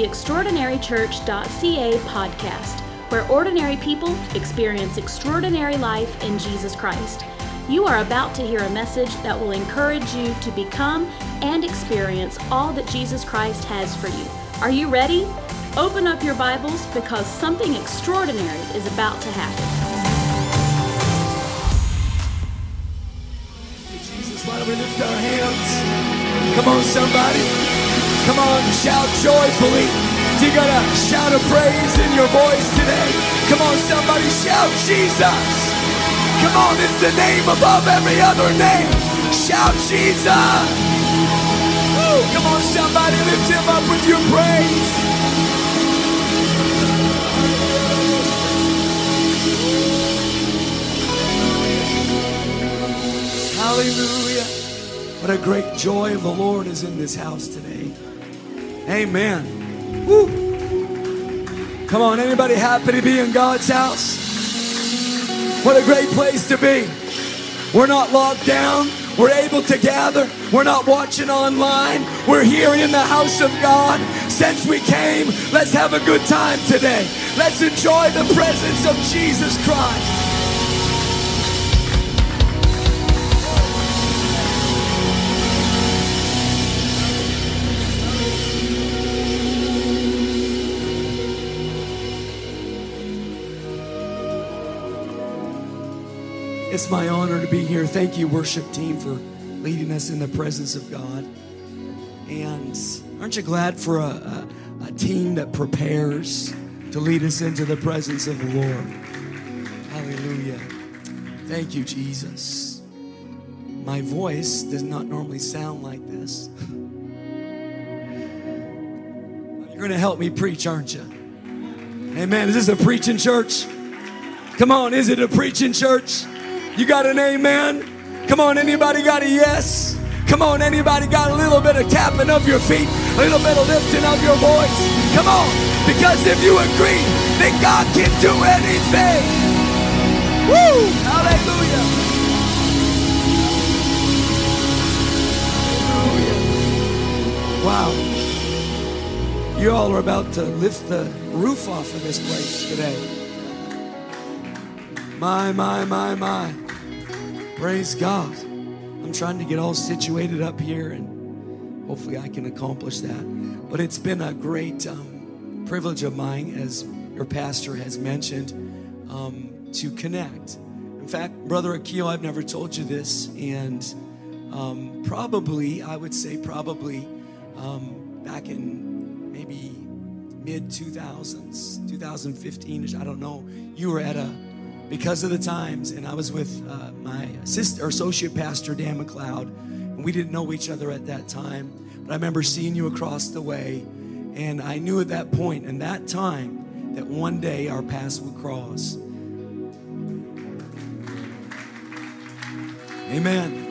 the extraordinarychurch.ca podcast, where ordinary people experience extraordinary life in Jesus Christ. You are about to hear a message that will encourage you to become and experience all that Jesus Christ has for you. Are you ready? Open up your Bibles because something extraordinary is about to happen. Jesus, why don't we lift our hands? Come on, somebody. Come on, shout joyfully. You got a shout of praise in your voice today. Come on, somebody, shout Jesus. Come on, it's the name above every other name. Shout Jesus. Woo, come on, somebody, lift him up with your praise. Hallelujah. What a great joy of the Lord is in this house today. Amen. Woo. Come on, anybody happy to be in God's house? What a great place to be. We're not locked down. We're able to gather. We're not watching online. We're here in the house of God. Since we came, let's have a good time today. Let's enjoy the presence of Jesus Christ. It's my honor to be here. Thank you, worship team, for leading us in the presence of God. And aren't you glad for a, a, a team that prepares to lead us into the presence of the Lord? Hallelujah. Thank you, Jesus. My voice does not normally sound like this. You're going to help me preach, aren't you? Amen. Is this a preaching church? Come on, is it a preaching church? You got an amen? Come on, anybody got a yes? Come on, anybody got a little bit of tapping of your feet, a little bit of lifting of your voice? Come on, because if you agree that God can do anything, woo, hallelujah. Hallelujah. Wow. You all are about to lift the roof off of this place today. My, my, my, my. Praise God. I'm trying to get all situated up here and hopefully I can accomplish that. But it's been a great um, privilege of mine, as your pastor has mentioned, um, to connect. In fact, Brother Akil, I've never told you this, and um, probably, I would say, probably um, back in maybe mid 2000s, 2015 ish, I don't know, you were at a because of the times. And I was with uh, my sister, associate pastor, Dan McLeod, and we didn't know each other at that time. But I remember seeing you across the way, and I knew at that point and that time that one day our paths would cross. Amen.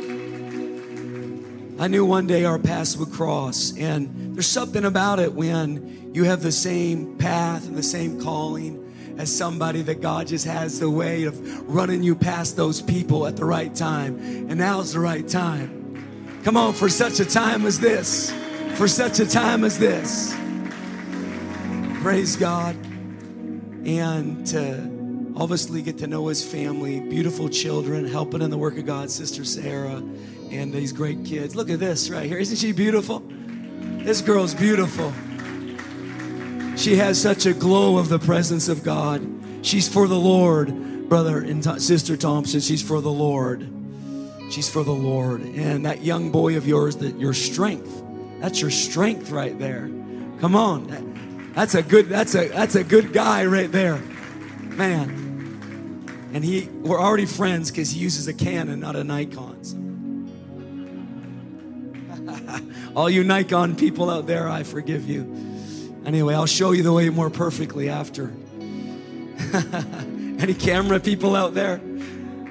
I knew one day our paths would cross, and there's something about it when you have the same path and the same calling as somebody that God just has the way of running you past those people at the right time. And now's the right time. Come on, for such a time as this. For such a time as this. Praise God. And to obviously get to know his family, beautiful children, helping in the work of God, Sister Sarah, and these great kids. Look at this right here. Isn't she beautiful? This girl's beautiful. She has such a glow of the presence of God. She's for the Lord, brother and t- sister Thompson. She's for the Lord. She's for the Lord. And that young boy of yours, that your strength. That's your strength right there. Come on. That's a good that's a that's a good guy right there. Man. And he we're already friends because he uses a Canon, not a Nikon. All you Nikon people out there, I forgive you. Anyway, I'll show you the way more perfectly after. Any camera people out there?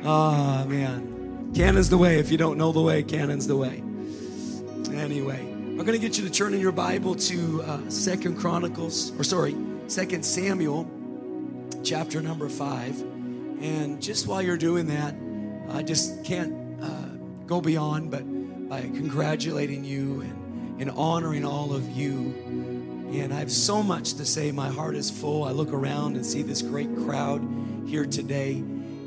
Oh, man. Canon's the way. If you don't know the way, Canon's the way. Anyway, I'm going to get you to turn in your Bible to uh, Second Chronicles, or sorry, Second Samuel, chapter number five. And just while you're doing that, I just can't uh, go beyond, but by congratulating you and, and honoring all of you And I have so much to say. My heart is full. I look around and see this great crowd here today.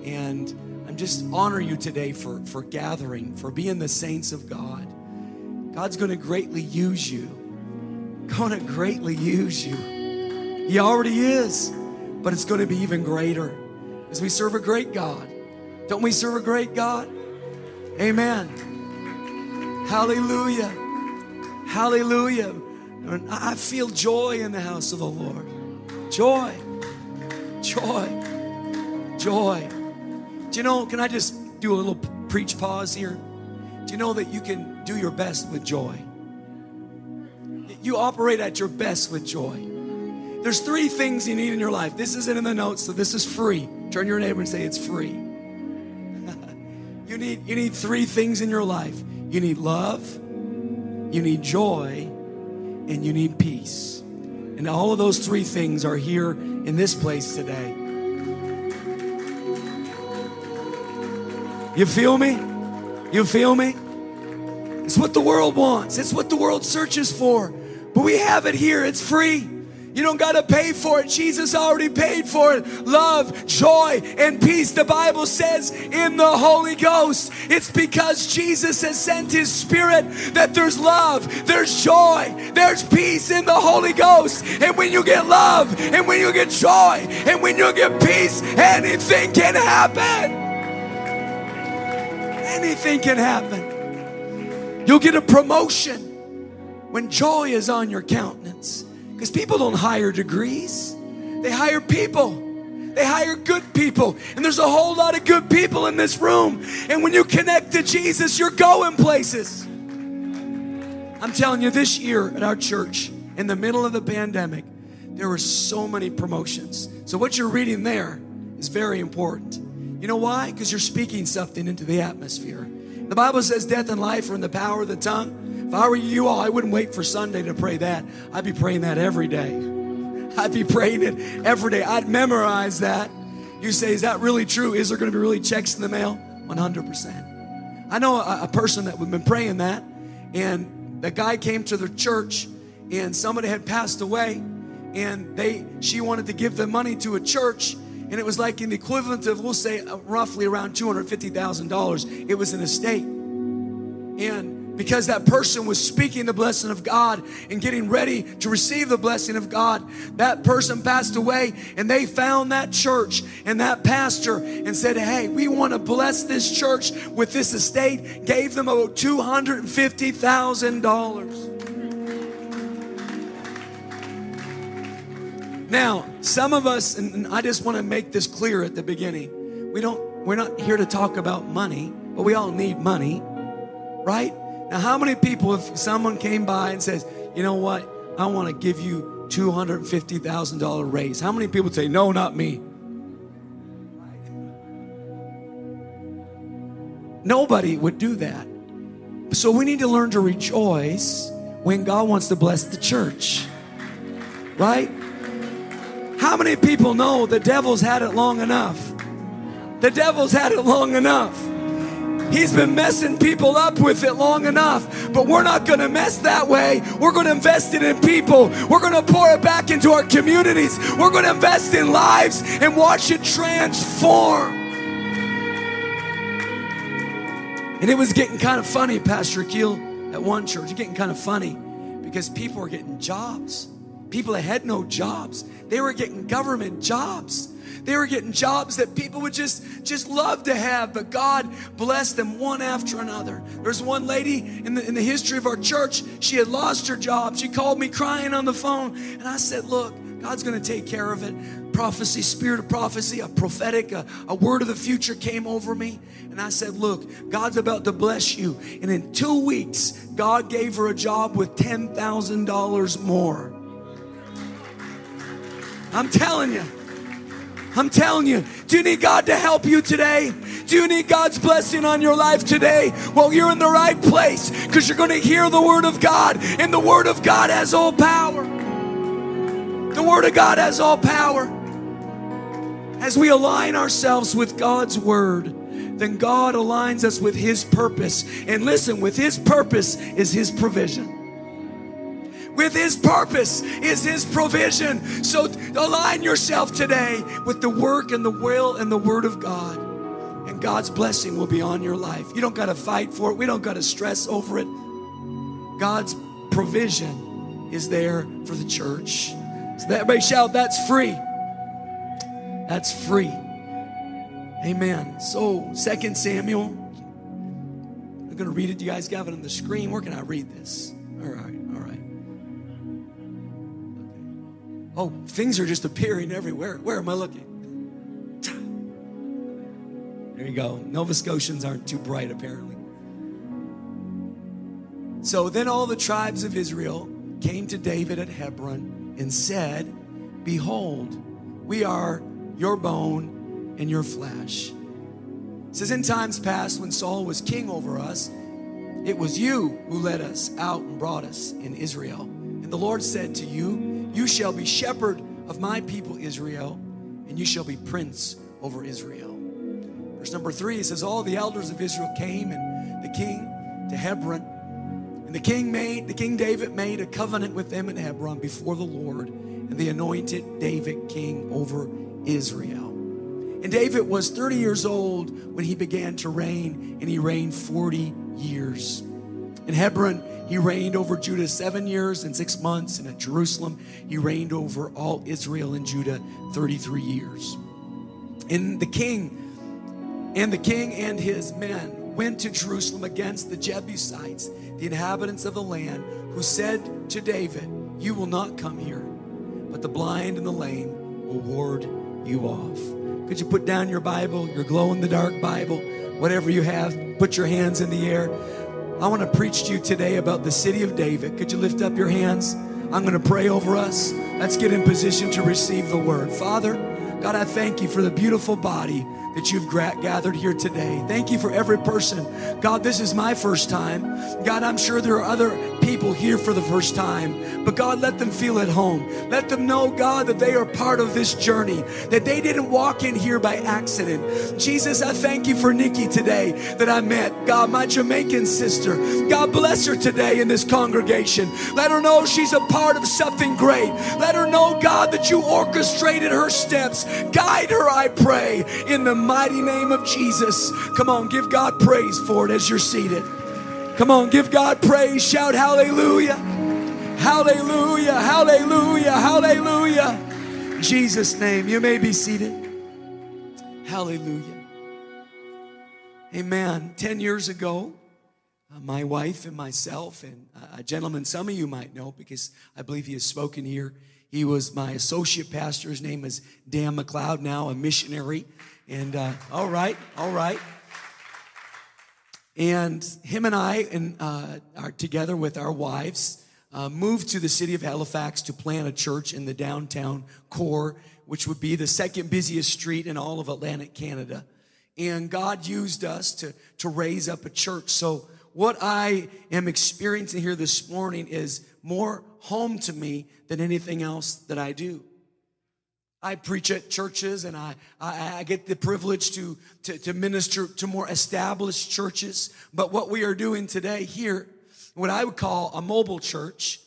And I'm just honor you today for, for gathering, for being the saints of God. God's going to greatly use you. Going to greatly use you. He already is, but it's going to be even greater as we serve a great God. Don't we serve a great God? Amen. Hallelujah. Hallelujah. I feel joy in the house of the Lord. Joy. Joy. Joy. Do you know, can I just do a little preach pause here? Do you know that you can do your best with joy? You operate at your best with joy. There's three things you need in your life. This isn't in the notes, so this is free. Turn your neighbor and say it's free. you need you need three things in your life. You need love, you need joy, and you need peace. And all of those three things are here in this place today. You feel me? You feel me? It's what the world wants. It's what the world searches for. But we have it here. It's free. You don't got to pay for it. Jesus already paid for it. Love, joy, and peace. The Bible says in the Holy Ghost, it's because Jesus has sent His Spirit that there's love, there's joy, there's peace in the Holy Ghost. And when you get love, and when you get joy, and when you get peace, anything can happen. Anything can happen. You'll get a promotion when joy is on your countenance. Because people don't hire degrees, they hire people. They hire good people. And there's a whole lot of good people in this room. And when you connect to Jesus, you're going places. I'm telling you, this year at our church, in the middle of the pandemic, there were so many promotions. So, what you're reading there is very important. You know why? Because you're speaking something into the atmosphere. The Bible says death and life are in the power of the tongue. If I were you all, I wouldn't wait for Sunday to pray that. I'd be praying that every day. I'd be praying it every day. I'd memorize that. You say, is that really true? Is there going to be really checks in the mail? 100%. I know a, a person that we've been praying that, and the guy came to the church, and somebody had passed away, and they she wanted to give the money to a church, and it was like in the equivalent of we'll say uh, roughly around $250,000. It was an estate, and because that person was speaking the blessing of God and getting ready to receive the blessing of God. That person passed away and they found that church and that pastor and said, Hey, we want to bless this church with this estate, gave them about $250,000. Now, some of us, and I just want to make this clear at the beginning, we don't, we're not here to talk about money, but we all need money, right? Now, how many people, if someone came by and says, you know what, I want to give you $250,000 raise, how many people say, no, not me? Nobody would do that. So we need to learn to rejoice when God wants to bless the church. Right? How many people know the devil's had it long enough? The devil's had it long enough. He's been messing people up with it long enough, but we're not to mess that way. We're to invest it in people. We're to pour it back into our communities. We're to invest in lives and watch it transform. And it was getting kind of funny, Pastor Akil, at one church. It's getting kind of funny because people were getting jobs. People that had no jobs, they were getting government jobs. They were getting jobs that people would just, just love to have, but God blessed them one after another. There's one lady in the, in the history of our church, she had lost her job. She called me crying on the phone, and I said, Look, God's going to take care of it. Prophecy, spirit of prophecy, a prophetic, a, a, word of the future came over me. And I said, Look, God's about to bless you. And in two weeks, God gave her a job with $10,000 more. I'm telling you. I'm telling you, do you need God to help you today? Do you need God's blessing on your life today? Well, you're in the right place because you're going to hear the Word of God, and the Word of God has all power. The Word of God has all power. As we align ourselves with God's Word, then God aligns us with His purpose. And listen, with His purpose is His provision. With His purpose is His provision. So align yourself today with the work and the will and the Word of God. And God's blessing will be on your life. You don't got to fight for it, we don't got to stress over it. God's provision is there for the church. So that everybody shout, That's free. That's free. Amen. So, Second Samuel. I'm going to read it. You guys got it on the screen. Where can I read this? All right, Oh, things are just appearing everywhere. Where am I looking? There you go. Nova Scotians aren't too bright, apparently. So then all the tribes of Israel came to David at Hebron and said, Behold, we are your bone and your flesh. It says, In times past, when Saul was king over us, it was you who led us out and brought us in Israel. And the Lord said to you, You shall be shepherd of my people Israel, and you shall be prince over Israel. Verse number three, it says, All the elders of Israel came and the king to Hebron. And the king made, the king David made a covenant with them in Hebron before the Lord, and they anointed David king over Israel. And David was 30 years old when he began to reign, and he reigned 40 years. In Hebron, he reigned over Judah seven years and six months, and at Jerusalem, he reigned over all Israel and Judah 33 years. And the king and the king and his men went to Jerusalem against the Jebusites, the inhabitants of the land, who said to David, You will not come here, but the blind and the lame will ward you off. Could you put down your Bible, your glow in the dark Bible, whatever you have? Put your hands in the air. I want to preach to you today about the city of David. Could you lift up your hands? I'm going to pray over us. Let's get in position to receive the word. Father, God, I thank you for the beautiful body that you've gathered here today. Thank you for every person. God, this is my first time. God, I'm sure there are other people here for the first time, but God, let them feel at home. Let them know, God, that they are part of this journey, that they didn't walk in here by accident. Jesus, I thank you for Nikki today that I met. God, my Jamaican sister. God, bless her today in this congregation. Let her know she's a part of something great. Let her know, God, that you orchestrated her steps. Guide her, I pray, in the mighty name of Jesus. Come on, give God praise for it as you're seated. Come on, give God praise. Shout hallelujah. Hallelujah. Hallelujah. Hallelujah. In Jesus' name, you may be seated. Hallelujah. Amen. 10 years ago, uh, my wife and myself, and a gentleman some of you might know because I believe he has spoken here. He was my associate pastor. His name is Dan McLeod, now a missionary and uh, all right, all right. And him and I and, uh, are together with our wives, uh, moved to the city of Halifax to plant a church in the downtown core, which would be the second busiest street in all of Atlantic Canada. And God used us to, to raise up a church. So, what I am experiencing here this morning is more home to me than anything else that I do. I preach at churches and I, I, I, get the privilege to, to, to minister to more established churches. But what we are doing today here, what I would call a mobile church,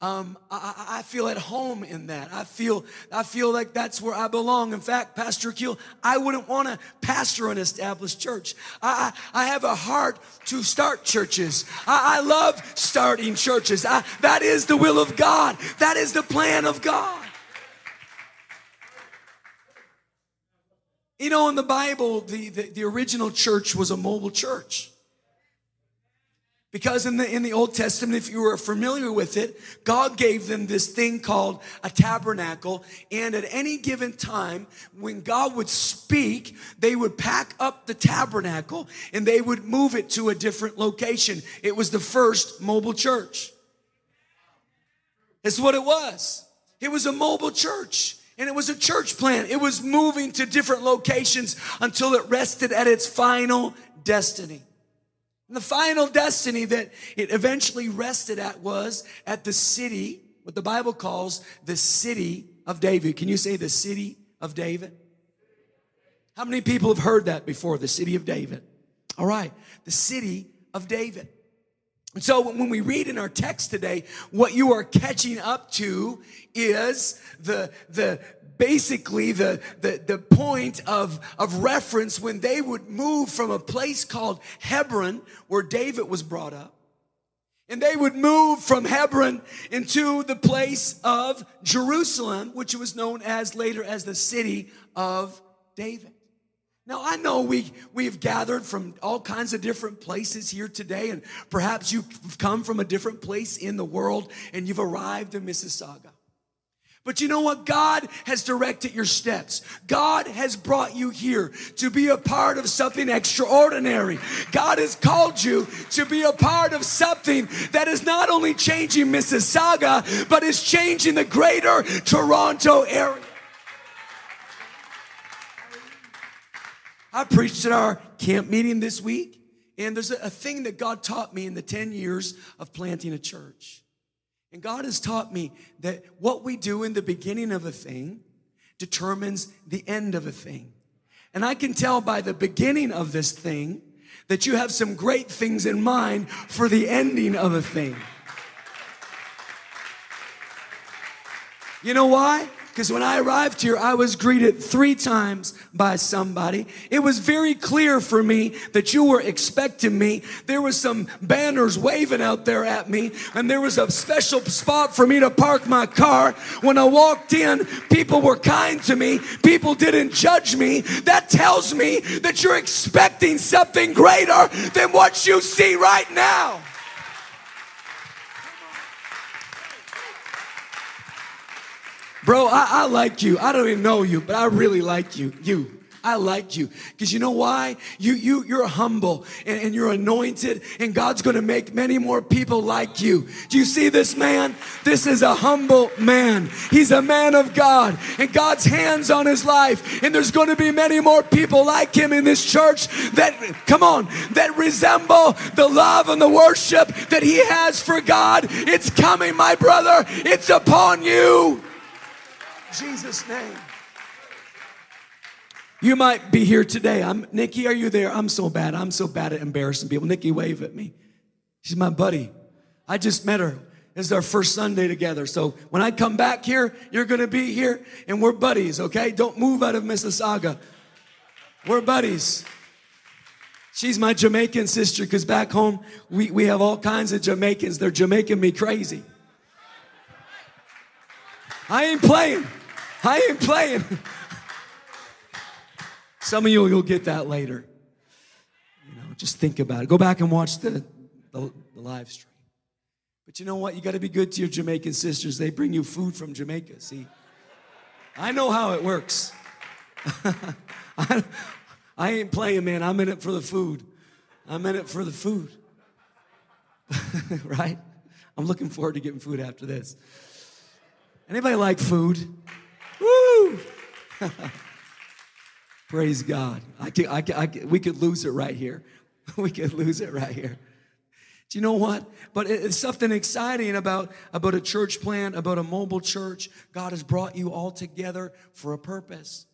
um, I, I, feel at home in that. I feel, I feel like that's where I belong. In fact, Pastor Akil, I wouldn't want to pastor an established church. I, I, I have a heart to start churches. I, I love starting churches. That is the will of God. That is the plan of God. You know, in the Bible, the, the, the, original church was a mobile church. Because in the, in the Old Testament, if you were familiar with it, God gave them this thing called a tabernacle. And at any given time, when God would speak, they would pack up the tabernacle and they would move it to a different location. It was the first mobile church. That's what it was. It was a mobile church. And it was a church plant. It was moving to different locations until it rested at its final destiny. And the final destiny that it eventually rested at was at the city, what the Bible calls the city of David. Can you say the city of David? How many people have heard that before? The city of David. All right, the city of David. And so when we read in our text today, what you are catching up to is the, the, basically the, the, the point of, of reference when they would move from a place called Hebron, where David was brought up, and they would move from Hebron into the place of Jerusalem, which was known as later as the city of David. Now, I know we, we've gathered from all kinds of different places here today, and perhaps you've come from a different place in the world and you've arrived in Mississauga. But you know what? God has directed your steps. God has brought you here to be a part of something extraordinary. God has called you to be a part of something that is not only changing Mississauga, but is changing the greater Toronto area. I preached at our camp meeting this week, and there's a, thing that God taught me in the 10 years of planting a church. And God has taught me that what we do in the beginning of a thing determines the end of a thing. And I can tell by the beginning of this thing that you have some great things in mind for the ending of a thing. You know why? Because when I arrived here, I was greeted three times by somebody. It was very clear for me that you were expecting me. There was some banners waving out there at me, and there was a special spot for me to park my car. When I walked in, people were kind to me. People didn't judge me. That tells me that you're expecting something greater than what you see right now. Bro, I, I like you. I don't even know you, but I really like you. You. I like you because you know why? You you you're humble and, and you're anointed, and God's to make many more people like you. Do you see this man? This is a humble man. He's a man of God, and God's hands on his life. And there's to be many more people like him in this church that come on that resemble the love and the worship that he has for God. It's coming, my brother. It's upon you. Jesus' name. You might be here today. I'm Nikki, are you there? I'm so bad. I'm so bad at embarrassing people. Nikki, wave at me. She's my buddy. I just met her. It's our first Sunday together. So when I come back here, you're gonna be here and we're buddies, okay? Don't move out of Mississauga. We're buddies. She's my Jamaican sister because back home we, we have all kinds of Jamaicans. They're Jamaican me crazy. I ain't playing. I ain't playing. Some of you will get that later. You know, just think about it. Go back and watch the, the, the live stream. But you know what? You got to be good to your Jamaican sisters. They bring you food from Jamaica. See, I know how it works. I, I ain't playing, man. I'm in it for the food. I'm in it for the food. right? I'm looking forward to getting food after this. Anybody like food? Praise God. I could, I could, I could, we could lose it right here. we could lose it right here. Do you know what? But it's something exciting about, about a church plan, about a mobile church. God has brought you all together for a purpose.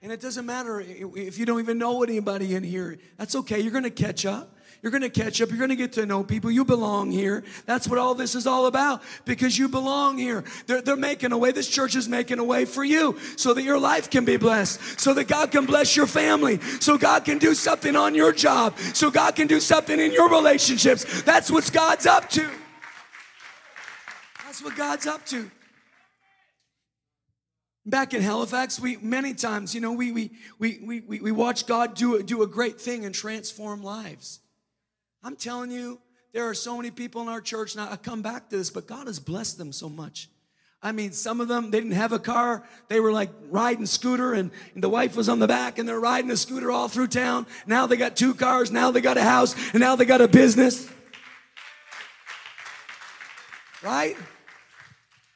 And it doesn't matter if you don't even know anybody in here. That's okay. You're going to catch up. You're going to catch up. You're going to get to know people. You belong here. That's what all this is all about because you belong here. They're, they're making a way. This church is making a way for you so that your life can be blessed, so that God can bless your family, so God can do something on your job, so God can do something in your relationships. That's what God's up to. That's what God's up to. Back in Halifax, we many times, you know, we we we we we watch God do do a great thing and transform lives. I'm telling you, there are so many people in our church now. I come back to this, but God has blessed them so much. I mean, some of them, they didn't have a car. They were like riding scooter and, and, the wife was on the back and they're riding a scooter all through town. Now they got two cars. Now they got a house and now they got a business. Right?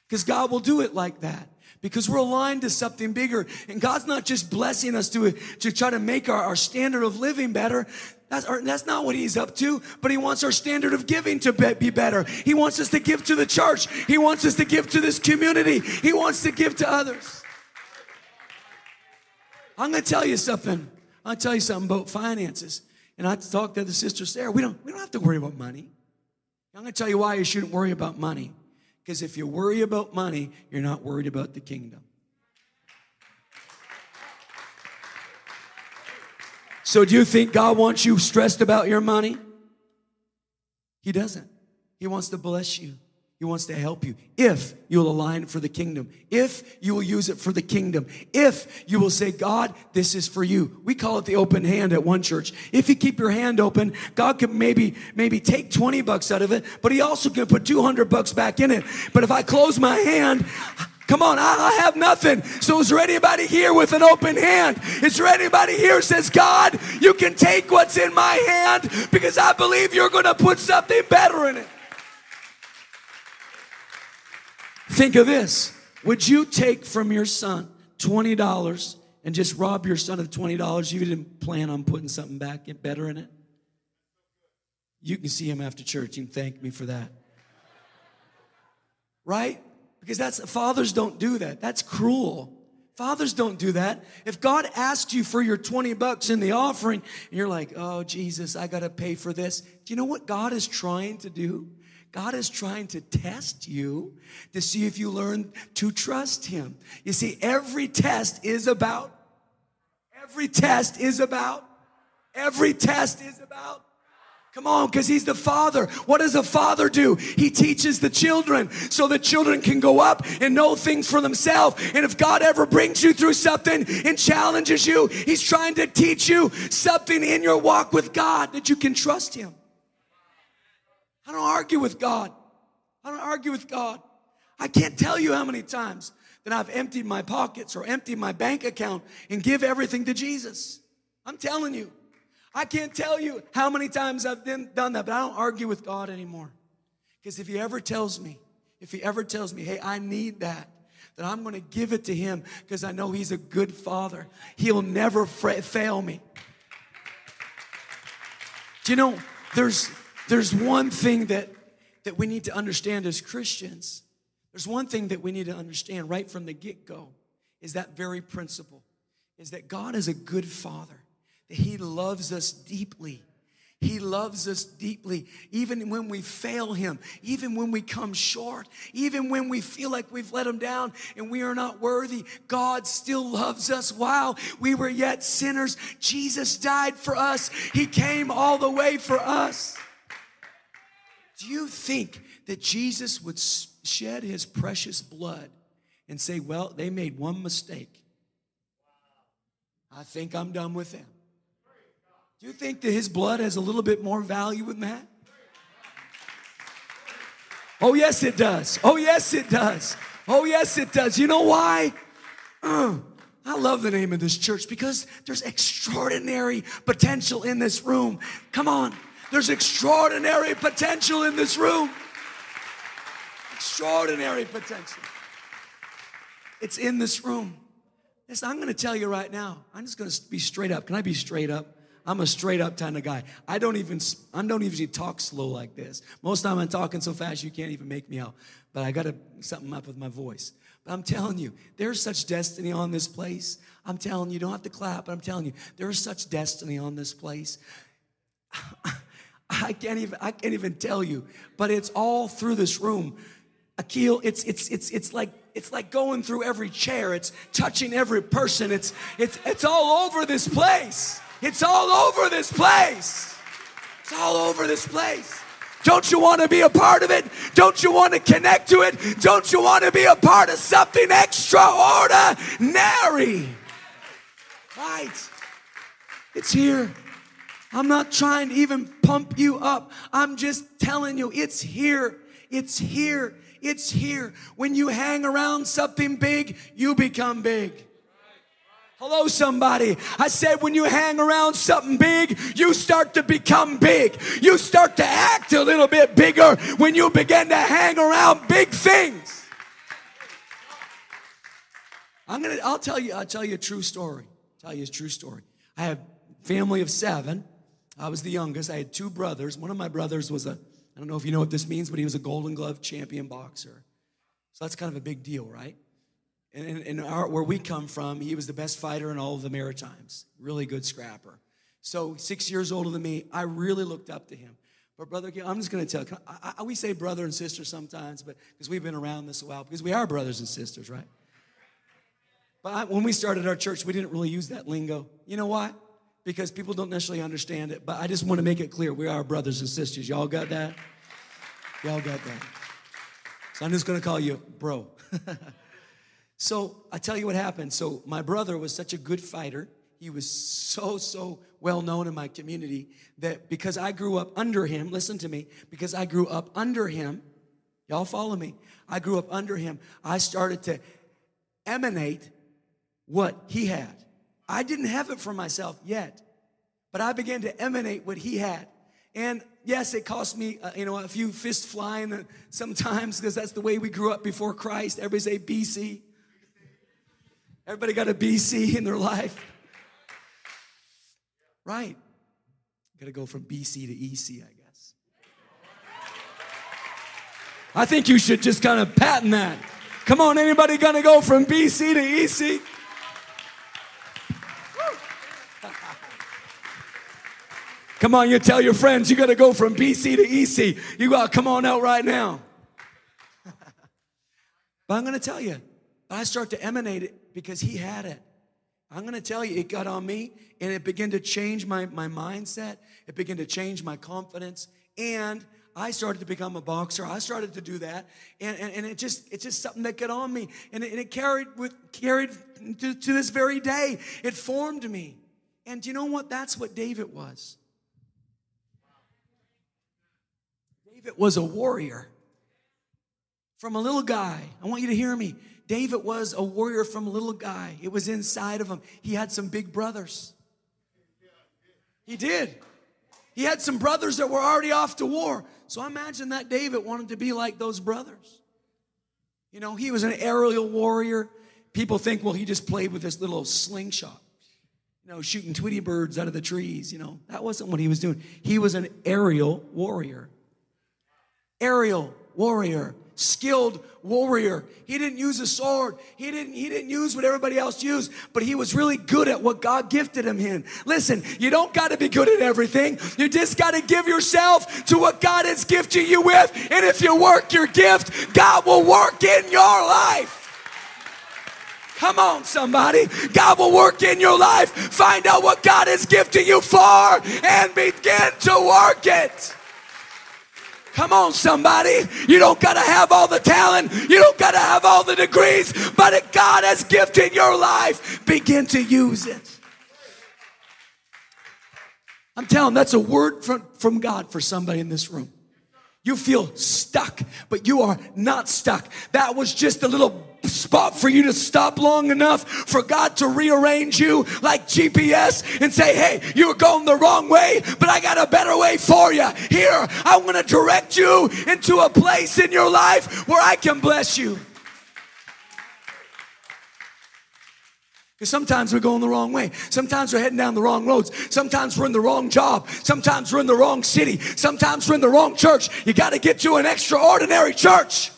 Because God will do it like that because we're aligned to something bigger. And God's not just blessing us to, to try to make our, our standard of living better. That's, our, that's not what he's up to, but he wants our standard of giving to be better. He wants us to give to the church. He wants us to give to this community. He wants to give to others. I'm going to tell you something. I'll tell you something about finances. And I talked to the sister Sarah. We don't, we don't have to worry about money. I'm going to tell you why you shouldn't worry about money. Because if you worry about money, you're not worried about the kingdom. So, do you think God wants you stressed about your money? He doesn't. He wants to bless you. He wants to help you if you'll align for the kingdom, if you will use it for the kingdom, if you will say, God, this is for you. We call it the open hand at one church. If you keep your hand open, God can maybe, maybe take 20 bucks out of it, but he also can put 200 bucks back in it. But if I close my hand, Come on, I, have nothing. So is there anybody here with an open hand? Is there anybody here says, God, you can take what's in my hand because I believe you're going to put something better in it? Think of this. Would you take from your son $20 and just rob your son of $20 you didn't plan on putting something back get better in it? You can see him after church. Can thank me for that. Right? Because that's fathers don't do that. That's cruel. Fathers don't do that. If God asked you for your 20 bucks in the offering and you're like, "Oh Jesus, I got to pay for this." Do you know what God is trying to do? God is trying to test you to see if you learn to trust Him. You see, every test is about, every test is about, every test is about. Come on, because he's the father. What does a father do? He teaches the children so the children can go up and know things for themselves. And if God ever brings you through something and challenges you, he's trying to teach you something in your walk with God that you can trust him. I don't argue with God. I don't argue with God. I can't tell you how many times that I've emptied my pockets or emptied my bank account and give everything to Jesus. I'm telling you. I can't tell you how many times I've done that, but I don't argue with God anymore. Because if He ever tells me, if He ever tells me, hey, I need that, then I'm going to give it to Him because I know He's a good Father. He'll never fail me. Do you know, there's there's one thing that, that we need to understand as Christians. There's one thing that we need to understand right from the get go is that very principle is that God is a good father, that He loves us deeply. He loves us deeply, even when we fail Him, even when we come short, even when we feel like we've let Him down and we are not worthy. God still loves us while we were yet sinners. Jesus died for us, He came all the way for us. Do you think that Jesus would shed his precious blood and say, Well, they made one mistake? I think I'm done with them. Do you think that his blood has a little bit more value than that? Oh, yes, it does. Oh, yes, it does. Oh, yes, it does. You know why? Uh, I love the name of this church because there's extraordinary potential in this room. Come on. There's extraordinary potential in this room. Extraordinary potential. It's in this room. Listen, I'm going to tell you right now. I'm just going to be straight up. Can I be straight up? I'm a straight up kind of guy. I don't even I don't even talk slow like this. Most time I'm talking so fast you can't even make me out. But I got to something up with my voice. But I'm telling you, there's such destiny on this place. I'm telling you, you don't have to clap, but I'm telling you, there is such destiny on this place. I can't even I can't even tell you, but it's all through this room. Akil, it's it's it's it's like it's like going through every chair. It's touching every person. It's it's it's all over this place. It's all over this place. It's all over this place. Don't you want to be a part of it? Don't you want to connect to it? Don't you want to be a part of something extraordinary? Right. It's here. I'm not trying to even pump you up. I'm just telling you, it's here. It's here. It's here. When you hang around something big, you become big. Hello, somebody. I said, when you hang around something big, you start to become big. You start to act a little bit bigger when you begin to hang around big things. I'm gonna. I'll tell you. I'll tell you a true story. I'll tell you a true story. I have family of seven. I was the youngest. I had two brothers. One of my brothers was a, I don't know if you know what this means, but he was a Golden Glove champion boxer. So that's kind of a big deal, right? And in, our, where we come from, he was the best fighter in all of the Maritimes. Really good scrapper. So six years older than me, I really looked up to him. But brother, I'm just going to tell. I, I, we say brother and sister sometimes, but because we've been around this a while, because we are brothers and sisters, right? But I, when we started our church, we didn't really use that lingo. You know why? Because people don't necessarily understand it. But I just want to make it clear: we are brothers and sisters. Y'all got that? Y'all got that? So I'm just going to call you bro. so I tell you what happened. So my brother was such a good fighter. He was so, so well known in my community that because I grew up under him, listen to me, because I grew up under him, y'all follow me, I grew up under him, I started to emanate what he had. I didn't have it for myself yet, but I began to emanate what he had. And yes, it cost me, uh, you know, a few fists flying sometimes because that's the way we grew up before Christ. Everybody say BC. Everybody got a BC in their life. Right. Got to go from BC to EC, I guess. I think you should just kind of patent that. Come on, anybody gonna go from BC to EC? Come on, you tell your friends you gotta go from BC to EC. You gotta come on out right now. but I'm gonna tell you, I start to emanate it because he had it. I'm going to tell you, it got on me and it began to change my, my mindset. It began to change my confidence. And I started to become a boxer. I started to do that. And, and, and it just, it's just something that got on me. And it, and it carried with, carried to, to this very day. It formed me. And you know what? That's what David was. David was a warrior. From a little guy, I want you to hear me. David was a warrior from a little guy. It was inside of him. He had some big brothers. He did. He had some brothers that were already off to war. So I imagine that David wanted to be like those brothers. You know, he was an aerial warrior. People think, well, he just played with this little slingshot, you know, shooting Tweety birds out of the trees. You know, that wasn't what he was doing. He was an aerial warrior. Aerial warrior skilled warrior. He didn't use a sword. He didn't, he didn't use what everybody else used, but he was really good at what God gifted him in. Listen, you don't got to be good at everything. You just got to give yourself to what God has gifted you with. And if you work your gift, God will work in your life. Come on, somebody. God will work in your life. Find out what God has gifted you for and begin to work it. Come on, somebody. You don't got to have all the talent. You don't got to have all the degrees. But if God has gifted your life, begin to use it. I'm telling that's a word from, from God for somebody in this room. You feel stuck, but you are not stuck. That was just a little spot for you to stop long enough for God to rearrange you like GPS and say, hey, you're going the wrong way, but I got a better way for you. Here, I'm going to direct you into a place in your life where I can bless you. Because sometimes we're going the wrong way. Sometimes we're heading down the wrong roads. Sometimes we're in the wrong job. Sometimes we're in the wrong city. Sometimes we're in the wrong church. You got to get to an extraordinary church.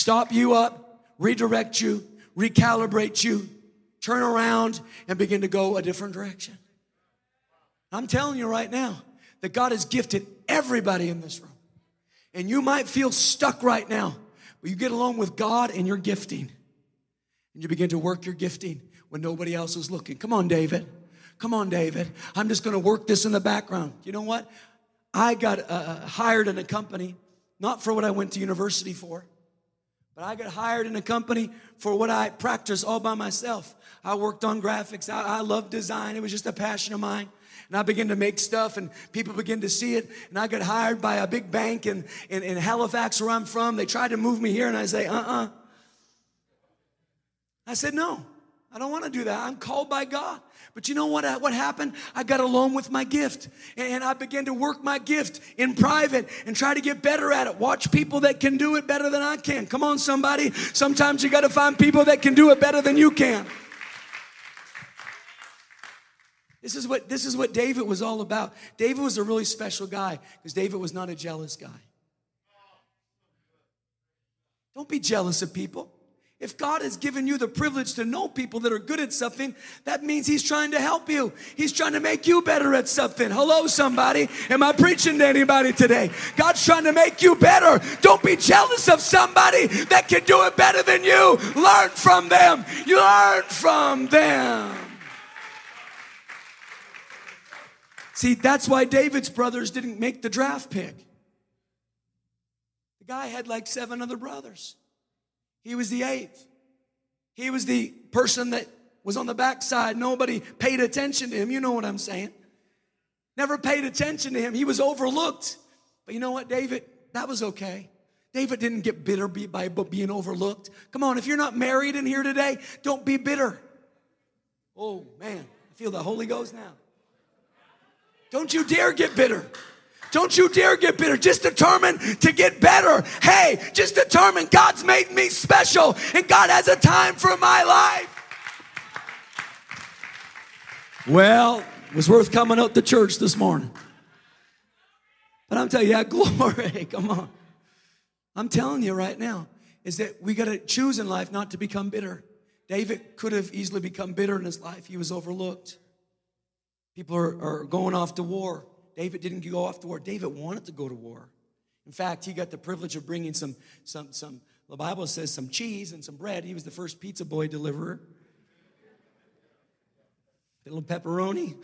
Stop you up, redirect you, recalibrate you, turn around, and begin to go a different direction. I'm telling you right now that God has gifted everybody in this room. And you might feel stuck right now but you get along with God and your gifting. And you begin to work your gifting when nobody else is looking. Come on, David. Come on, David. I'm just going to work this in the background. You know what? I got uh, uh, hired in a company, not for what I went to university for, but I got hired in a company for what I practiced all by myself. I worked on graphics. I, I love design. It was just a passion of mine and I began to make stuff and people begin to see it. And I got hired by a big bank in, in, in Halifax where I'm from. They tried to move me here and I say, uh-uh. I said, no, I don't want to do that. I'm called by God. But you know what, uh, what happened? I got alone with my gift and I began to work my gift in private and try to get better at it. Watch people that can do it better than I can. Come on, somebody. Sometimes you got to find people that can do it better than you can. This is what this is what David was all about. David was a really special guy because David was not a jealous guy. Don't be jealous of people. If God has given you the privilege to know people that are good at something, that means He's trying to help you. He's trying to make you better at something. Hello, somebody. Am I preaching to anybody today? God's trying to make you better. Don't be jealous of somebody that can do it better than you. Learn from them. Learn from them. See, that's why David's brothers didn't make the draft pick. The guy had like seven other brothers. He was the eighth. He was the person that was on the backside. Nobody paid attention to him. You know what I'm saying. Never paid attention to him. He was overlooked. But you know what, David? That was okay. David didn't get bitter by being overlooked. Come on, if you're not married in here today, don't be bitter. Oh, man, I feel the Holy Ghost now. Don't you dare get bitter. Don't you dare get bitter. Just determine to get better. Hey, just determine God's made me special and God has a time for my life. Well, it was worth coming out to church this morning. But I'm telling you, yeah, glory. Come on. I'm telling you right now, is that we got to choose in life not to become bitter. David could have easily become bitter in his life. He was overlooked. People are, are going off to war. David didn't go off to war. David wanted to go to war. In fact, he got the privilege of bringing some, some, some, the Bible says some cheese and some bread. He was the first pizza boy deliverer. A little pepperoni.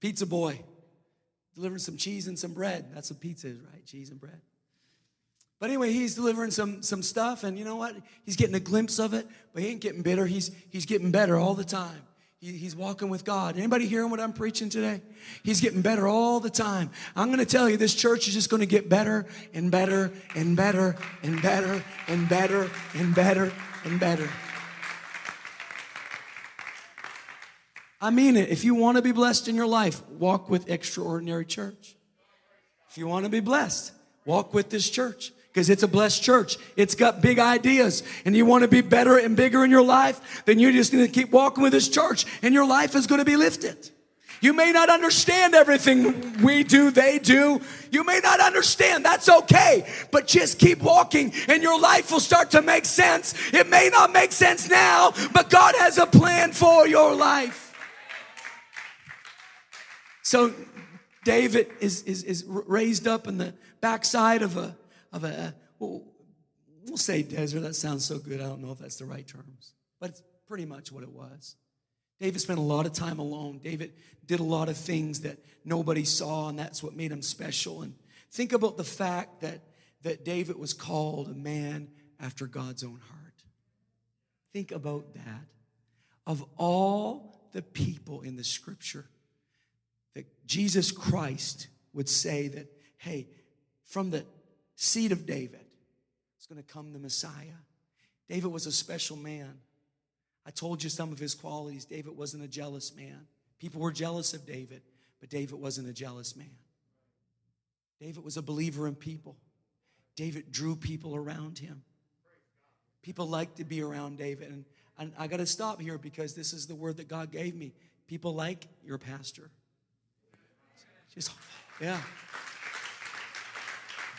pizza boy. Delivering some cheese and some bread. That's what pizza is, right? Cheese and bread. But anyway, he's delivering some, some stuff, and you know what? He's getting a glimpse of it, but he ain't getting bitter. He's, he's getting better all the time he's walking with God. Anybody hearing what I'm preaching today? He's getting better all the time. I'm going to tell you, this church is just going to get better and better and better and better and better and better and better. I mean it. If you want to be blessed in your life, walk with Extraordinary Church. If you want to be blessed, walk with this church because it's a blessed church. It's got big ideas and you want to be better and bigger in your life, then you're just need to keep walking with this church and your life is going to be lifted. You may not understand everything we do, they do. You may not understand. That's okay. But just keep walking and your life will start to make sense. It may not make sense now, but God has a plan for your life. So David is, is, is raised up in the backside of a of a, well, we'll say desert. That sounds so good. I don't know if that's the right terms, but it's pretty much what it was. David spent a lot of time alone. David did a lot of things that nobody saw, and that's what made him special. And think about the fact that, that David was called a man after God's own heart. Think about that. Of all the people in the scripture, that Jesus Christ would say that, hey, from the seed of David is going to come the Messiah. David was a special man. I told you some of his qualities. David wasn't a jealous man. People were jealous of David, but David wasn't a jealous man. David was a believer in people. David drew people around him. People liked to be around David. And, and I got to stop here because this is the word that God gave me. People like your pastor. Just, yeah.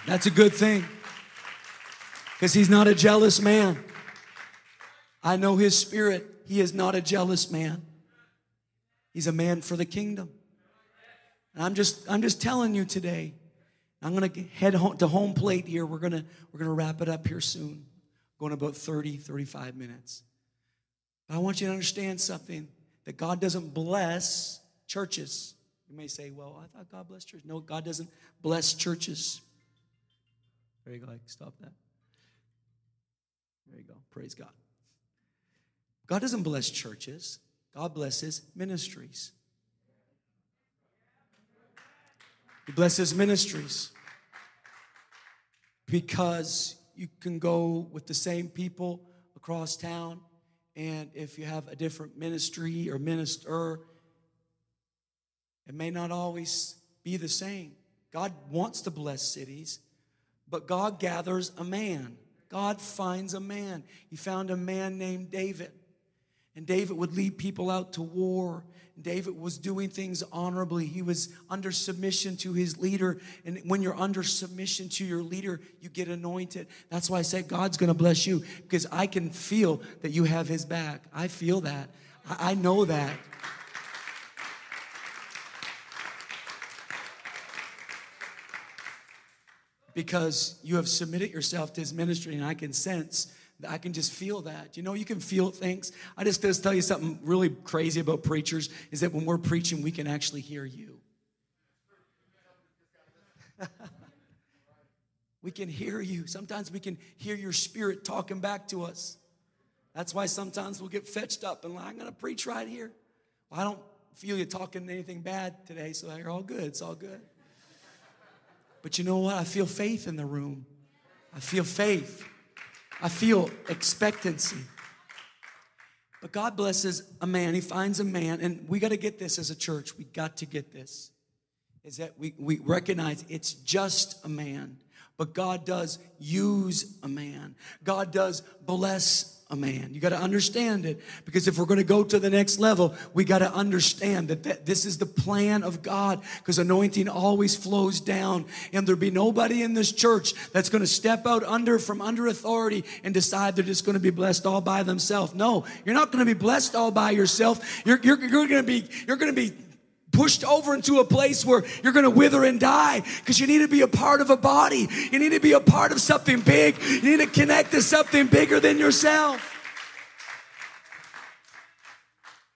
That's a good thing because he's not a jealous man. I know his spirit. He is not a jealous man. He's a man for the kingdom. And I'm just I'm just telling you today. I'm going to head home to home plate here. We're going to we're going to wrap it up here soon. Going about 30 35 minutes. But I want you to understand something that God doesn't bless churches. You may say, "Well, I thought God blessed churches." No, God doesn't bless churches. There you go. Stop that. There you go. Praise God. God doesn't bless churches, God blesses ministries. He blesses ministries because you can go with the same people across town, and if you have a different ministry or minister, it may not always be the same. God wants to bless cities, but God gathers a man. God finds a man. He found a man named David. And David would lead people out to war. David was doing things honorably. He was under submission to his leader. And when you're under submission to your leader, you get anointed. That's why I said God's going to bless you because I can feel that you have his back. I feel that. I know that. Because you have submitted yourself to his ministry, and I can sense that I can just feel that. You know, you can feel things. I just, just tell you something really crazy about preachers is that when we're preaching, we can actually hear you. we can hear you. Sometimes we can hear your spirit talking back to us. That's why sometimes we'll get fetched up and like, I'm going to preach right here. Well, I don't feel you talking anything bad today, so you're all good. It's all good. But you know what? I feel faith in the room. I feel faith. I feel expectancy. But God blesses a man. He finds a man, and we got to get this as a church. We got to get this. Is that we, we recognize it's just a man, but God does use a man. God does bless a man. You got to understand it because if we're going to go to the next level, we got to understand that, that this is the plan of God because anointing always flows down and there'll be nobody in this church that's going to step out under from under authority and decide they're just going to be blessed all by themselves. No, you're not going to be blessed all by yourself. You're, you're, you're going to be, you're going to be pushed over into a place where you're going to wither and die because you need to be a part of a body. You need to be a part of something big. You need to connect to something bigger than yourself.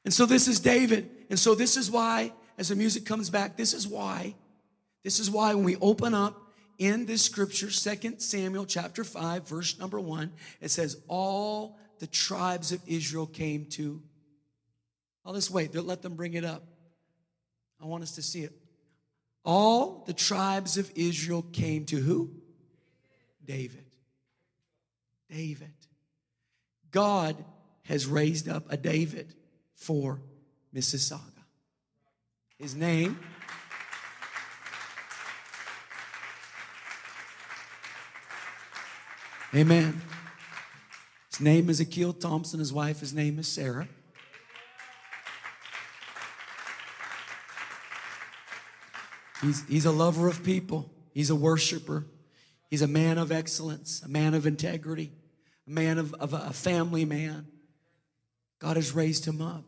And so this is David. And so this is why, as the music comes back, this is why, this is why when we open up in this scripture, 2 Samuel chapter 5, verse number 1, it says, All the tribes of Israel came to. I'll just wait, let them bring it up. I want us to see it. All the tribes of Israel came to who? David. David. God has raised up a David for Mississauga. His name Amen. His name is Akil Thompson. His wife, his name is Sarah. He's, he's a lover of people. He's a worshiper. He's a man of excellence, a man of integrity, a man of, of a family man. God has raised him up.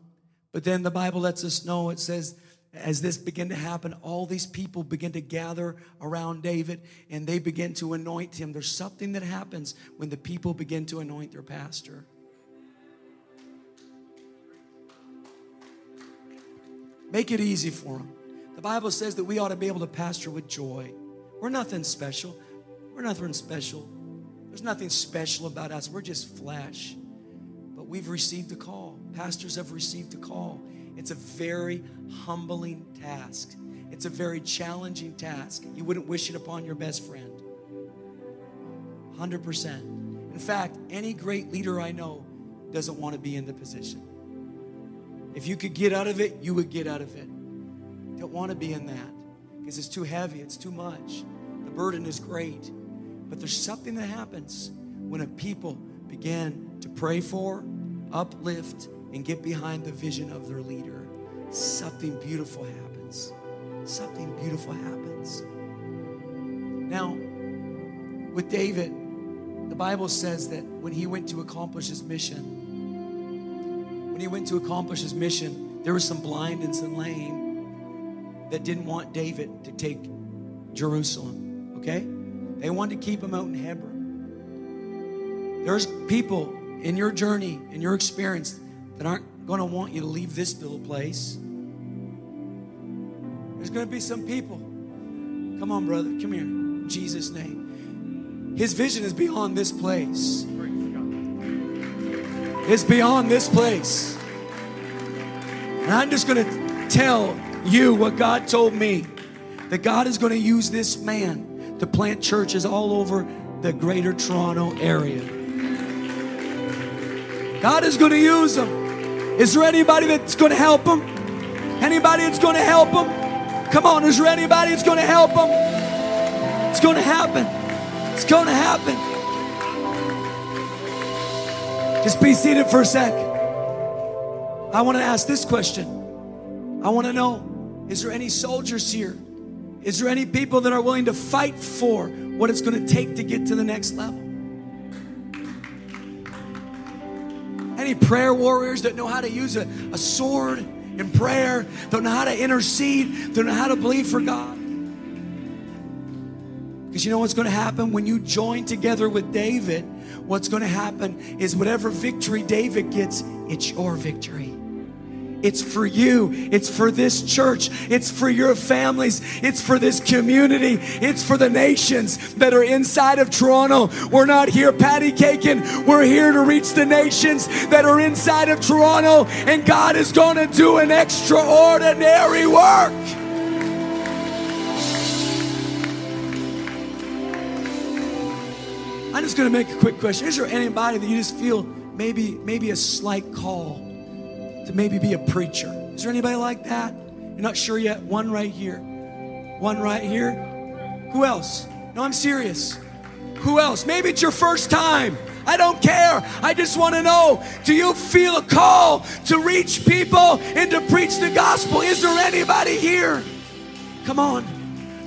But then the Bible lets us know it says, as this began to happen, all these people begin to gather around David and they begin to anoint him. There's something that happens when the people begin to anoint their pastor. Make it easy for them. The Bible says that we ought to be able to pastor with joy. We're nothing special. We're nothing special. There's nothing special about us. We're just flesh. But we've received a call. Pastors have received a call. It's a very humbling task. It's a very challenging task. You wouldn't wish it upon your best friend. 100%. In fact, any great leader I know doesn't want to be in the position. If you could get out of it, you would get out of it don't want to be in that because it's too heavy, it's too much. The burden is great. But there's something that happens when a people begin to pray for, uplift, and get behind the vision of their leader. Something beautiful happens. Something beautiful happens. Now, with David, the Bible says that when he went to accomplish his mission, when he went to accomplish his mission, there was some blind and some lame that didn't want David to take Jerusalem, okay? They wanted to keep him out in Hebron. There's people in your journey, in your experience, that aren't going to want you to leave this little place. There's going to be some people. Come on, brother. Come here. In Jesus' name. His vision is beyond this place. It's beyond this place. And I'm just going to tell you what God told me that God is going to use this man to plant churches all over the greater Toronto area. God is going to use them. Is there anybody that's going to help him? Anybody that's going to help him? Come on, is there anybody that's going to help him? It's going to happen. It's going to happen. Just be seated for a sec. I want to ask this question I want to know is there any soldiers here? Is there any people that are willing to fight for what it's going to take to get to the next level? Any prayer warriors that know how to use a, a sword in prayer, don't know how to intercede, don't know how to believe for God? Because you know what's going to happen when you join together with David? What's going to happen is whatever victory David gets, it's your victory. It's for you. It's for this church. It's for your families. It's for this community. It's for the nations that are inside of Toronto. We're not here patty caking. We're here to reach the nations that are inside of Toronto. And God is going to do an extraordinary work. I'm just going to make a quick question. Is there anybody that you just feel maybe maybe a slight call to maybe be a preacher? Is there anybody like that? You're not sure yet? One right here. One right here. Who else? No, I'm serious. Who else? Maybe it's your first time. I don't care. I just want to know do you feel a call to reach people and to preach the gospel? Is there anybody here? Come on.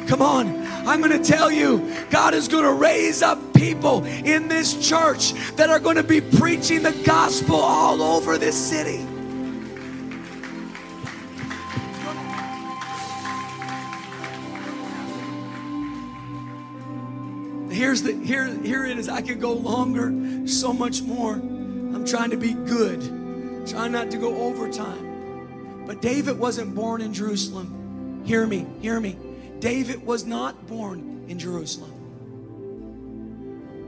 Come on. I'm going to tell you, God is going to raise up people in this church that are going to be preaching the gospel all over this city. Here's the here here it is. I could go longer, so much more. I'm trying to be good, trying not to go overtime. But David wasn't born in Jerusalem. Hear me, hear me. David was not born in Jerusalem.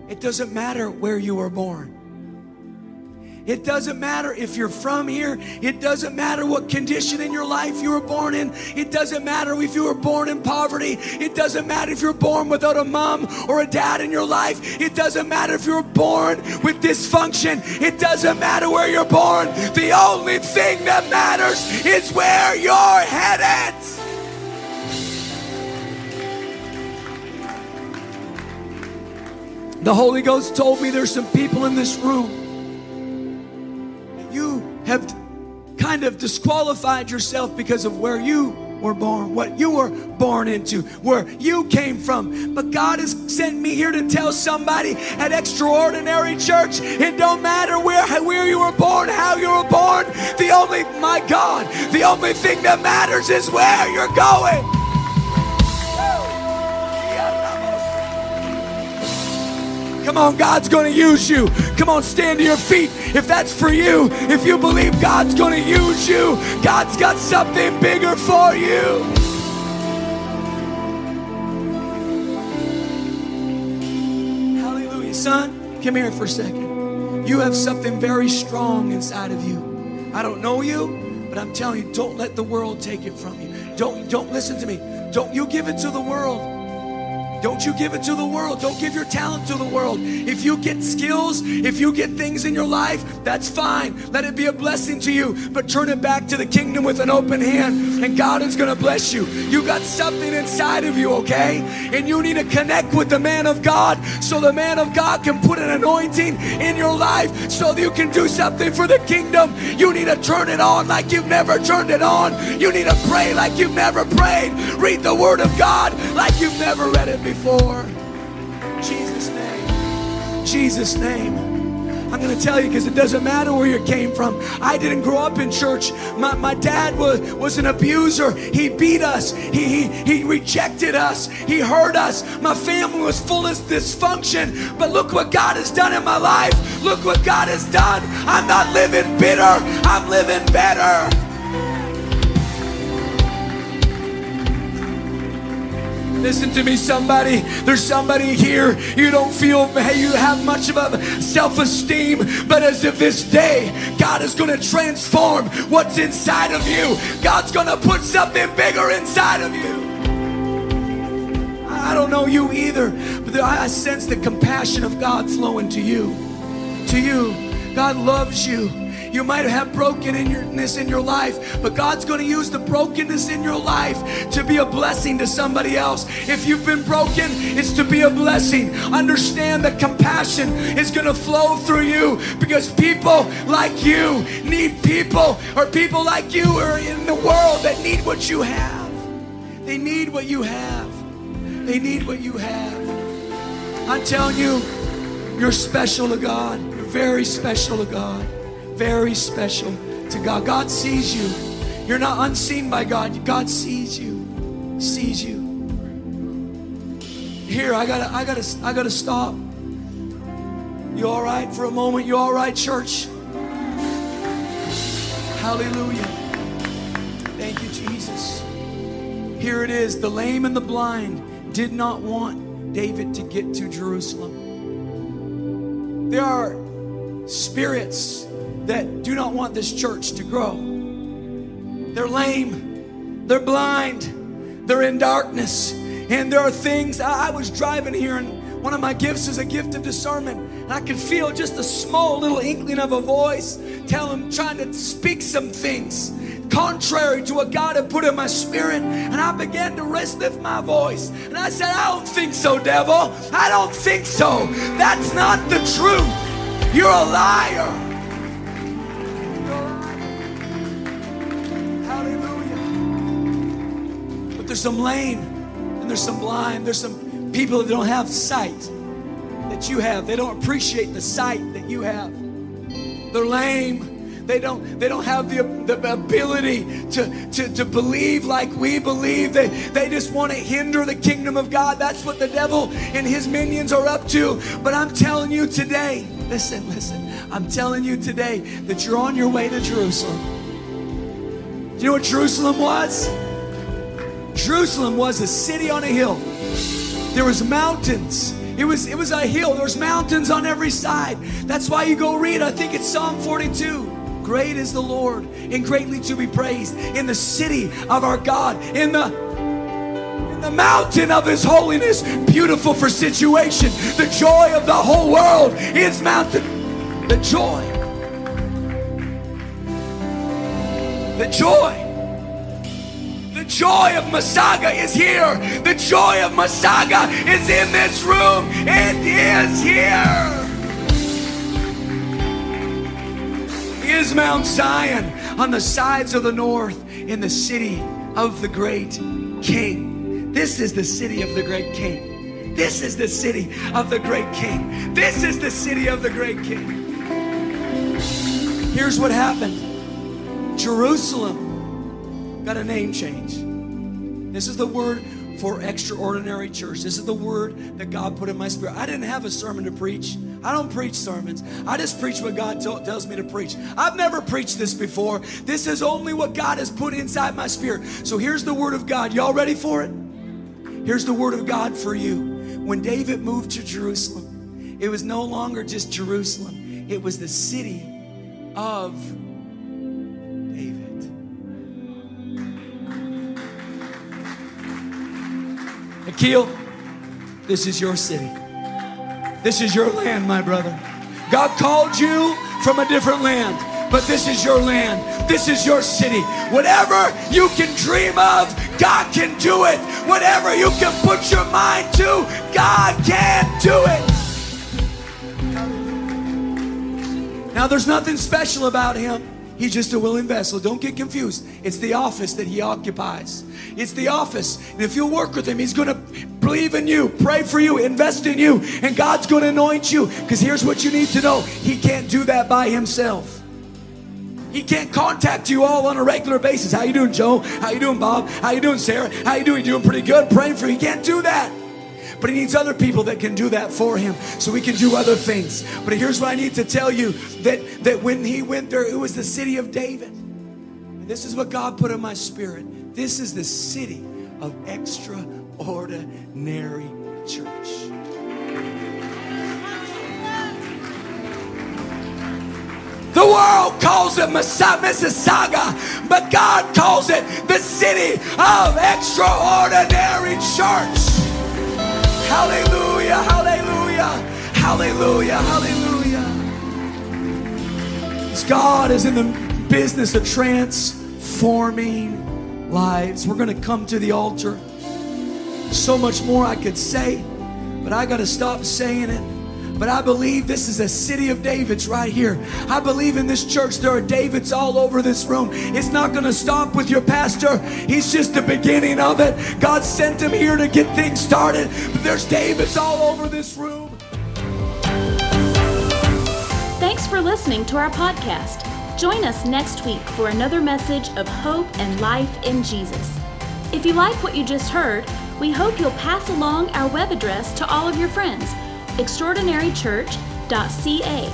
It doesn't matter where you were born. It doesn't matter if you're from here. It doesn't matter what condition in your life you were born in. It doesn't matter if you were born in poverty. It doesn't matter if you're born without a mom or a dad in your life. It doesn't matter if you're born with dysfunction. It doesn't matter where you're born. The only thing that matters is where you're headed. The Holy Ghost told me there's some people in this room. Have kind of disqualified yourself because of where you were born, what you were born into, where you came from. But God has sent me here to tell somebody at Extraordinary Church it don't matter where, where you were born, how you were born. The only, my God, the only thing that matters is where you're going. Come on, God's going to use you. Come on, stand to your feet. If that's for you, if you believe God's going to use you, God's got something bigger for you. Hallelujah. Son, come here for a second. You have something very strong inside of you. I don't know you, but I'm telling you, don't let the world take it from you. Don't don't listen to me. Don't you give it to the world. Don't you give it to the world. Don't give your talent to the world. If you get skills, if you get things in your life, that's fine. Let it be a blessing to you. But turn it back to the kingdom with an open hand, and God is going to bless you. You got something inside of you, okay? And you need to connect with the man of God so the man of God can put an anointing in your life so that you can do something for the kingdom. You need to turn it on like you've never turned it on. You need to pray like you've never prayed. Read the word of God like you've never read it before. Jesus' name. Jesus' name. I'm going to tell you because it doesn't matter where you came from. I didn't grow up in church. My, my dad was, was an abuser. He beat us, he, he, he rejected us, he hurt us. My family was full of dysfunction. But look what God has done in my life. Look what God has done. I'm not living bitter, I'm living better. Listen to me, somebody. There's somebody here. You don't feel you have much of a self-esteem, but as of this day, God is going to transform what's inside of you. God's going to put something bigger inside of you. I don't know you either, but I sense the compassion of God flowing to you. To you. God loves you. You might have brokenness in your life, but God's going to use the brokenness in your life to be a blessing to somebody else. If you've been broken, it's to be a blessing. Understand that compassion is going to flow through you because people like you need people, or people like you are in the world that need what you have. They need what you have. They need what you have. I'm telling you, you're special to God. You're very special to God. Very special to God. God sees you. You're not unseen by God. God sees you. Sees you. Here, I gotta, I gotta, I gotta stop. You all right for a moment? You all right, church? Hallelujah. Thank you, Jesus. Here it is. The lame and the blind did not want David to get to Jerusalem. There are spirits that do not want this church to grow. They're lame, they're blind, they're in darkness, and there are things. I, was driving here, and one of my gifts is a gift of discernment, and I could feel just a small little inkling of a voice telling, trying to speak some things contrary to what God had put in my spirit. And I began to lift my voice. And I said, I don't think so, devil. I don't think so. That's not the truth. You're a liar. There's some lame and there's some blind. There's some people that don't have sight that you have. They don't appreciate the sight that you have. They're lame they don't, they don't have the, the ability to, to, to believe like we believe. They, they just want to hinder the kingdom of God. That's what the devil and his minions are up to. But I'm telling you today, listen, listen, I'm telling you today that you're on your way to Jerusalem. Do you know what Jerusalem was? Jerusalem was a city on a hill. There was mountains. It was it was a hill. There was mountains on every side. That's why you go read. I think it's Psalm 42. Great is the Lord and greatly to be praised in the city of our God, in the in the mountain of his holiness, beautiful for situation. The joy of the whole world is mountain. The joy. The joy. Joy of Mississauga is here. The joy of Mississauga is in this room. It is here. is Mount Zion on the sides of the north in the city of the great king. This is the city of the great king. This is the city of the great king. This is the city of the great king. Here's what happened Jerusalem got a name change. This is the word for extraordinary church. This is the word that God put in my spirit. I didn't have a sermon to preach. I don't preach sermons. I just preach what God t- tells me to preach. I've never preached this before. This is only what God has put inside my spirit. So here's the word of God. Y'all ready for it? Here's the word of God for you. When David moved to Jerusalem, it was no longer just Jerusalem, it was the city of Akil, this is your city. This is your land, my brother. God called you from a different land, but this is your land. This is your city. Whatever you can dream of, God can do it. Whatever you can put your mind to, God can do it. Now, there's nothing special about him. He's just a willing vessel. Don't get confused. It's the office that he occupies. It's the office. And if you work with him, he's going to believe in you, pray for you, invest in you, and God's going to anoint you. Because here's what you need to know He can't do that by himself. He can't contact you all on a regular basis. How you doing, Joe? How you doing, Bob? How you doing, Sarah? How you doing? You doing pretty good? Praying for you. He can't do that. But he needs other people that can do that for him so we can do other things. But here's what I need to tell you that, that when he went there, it was the city of David. And this is what God put in my spirit. This is the city of extraordinary church. The world calls it Mississauga, but God calls it the city of extraordinary church. Hallelujah, hallelujah, hallelujah, hallelujah. God is in the business of transforming lives. We're going to come to the altar. So much more I could say, but I got to stop saying it. But I believe this is a city of Davids right here. I believe in this church there are Davids all over this room. It's not going to stop with your pastor. He's just the beginning of it. God sent him here to get things started. But there's Davids all over this room. Thanks for listening to our podcast. Join us next week for another message of hope and life in Jesus. If you like what you just heard, we hope you'll pass along our web address to all of your friends extraordinarychurch.ca.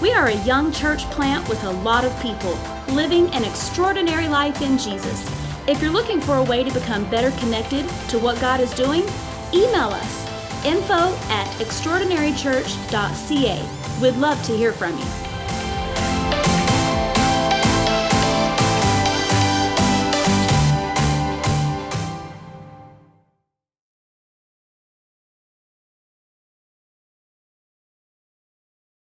We are a young church plant with a lot of people living an extraordinary life in Jesus. If you're looking for a way to become better connected to what God is doing, email us info at extraordinarychurch.ca. We'd love to hear from you.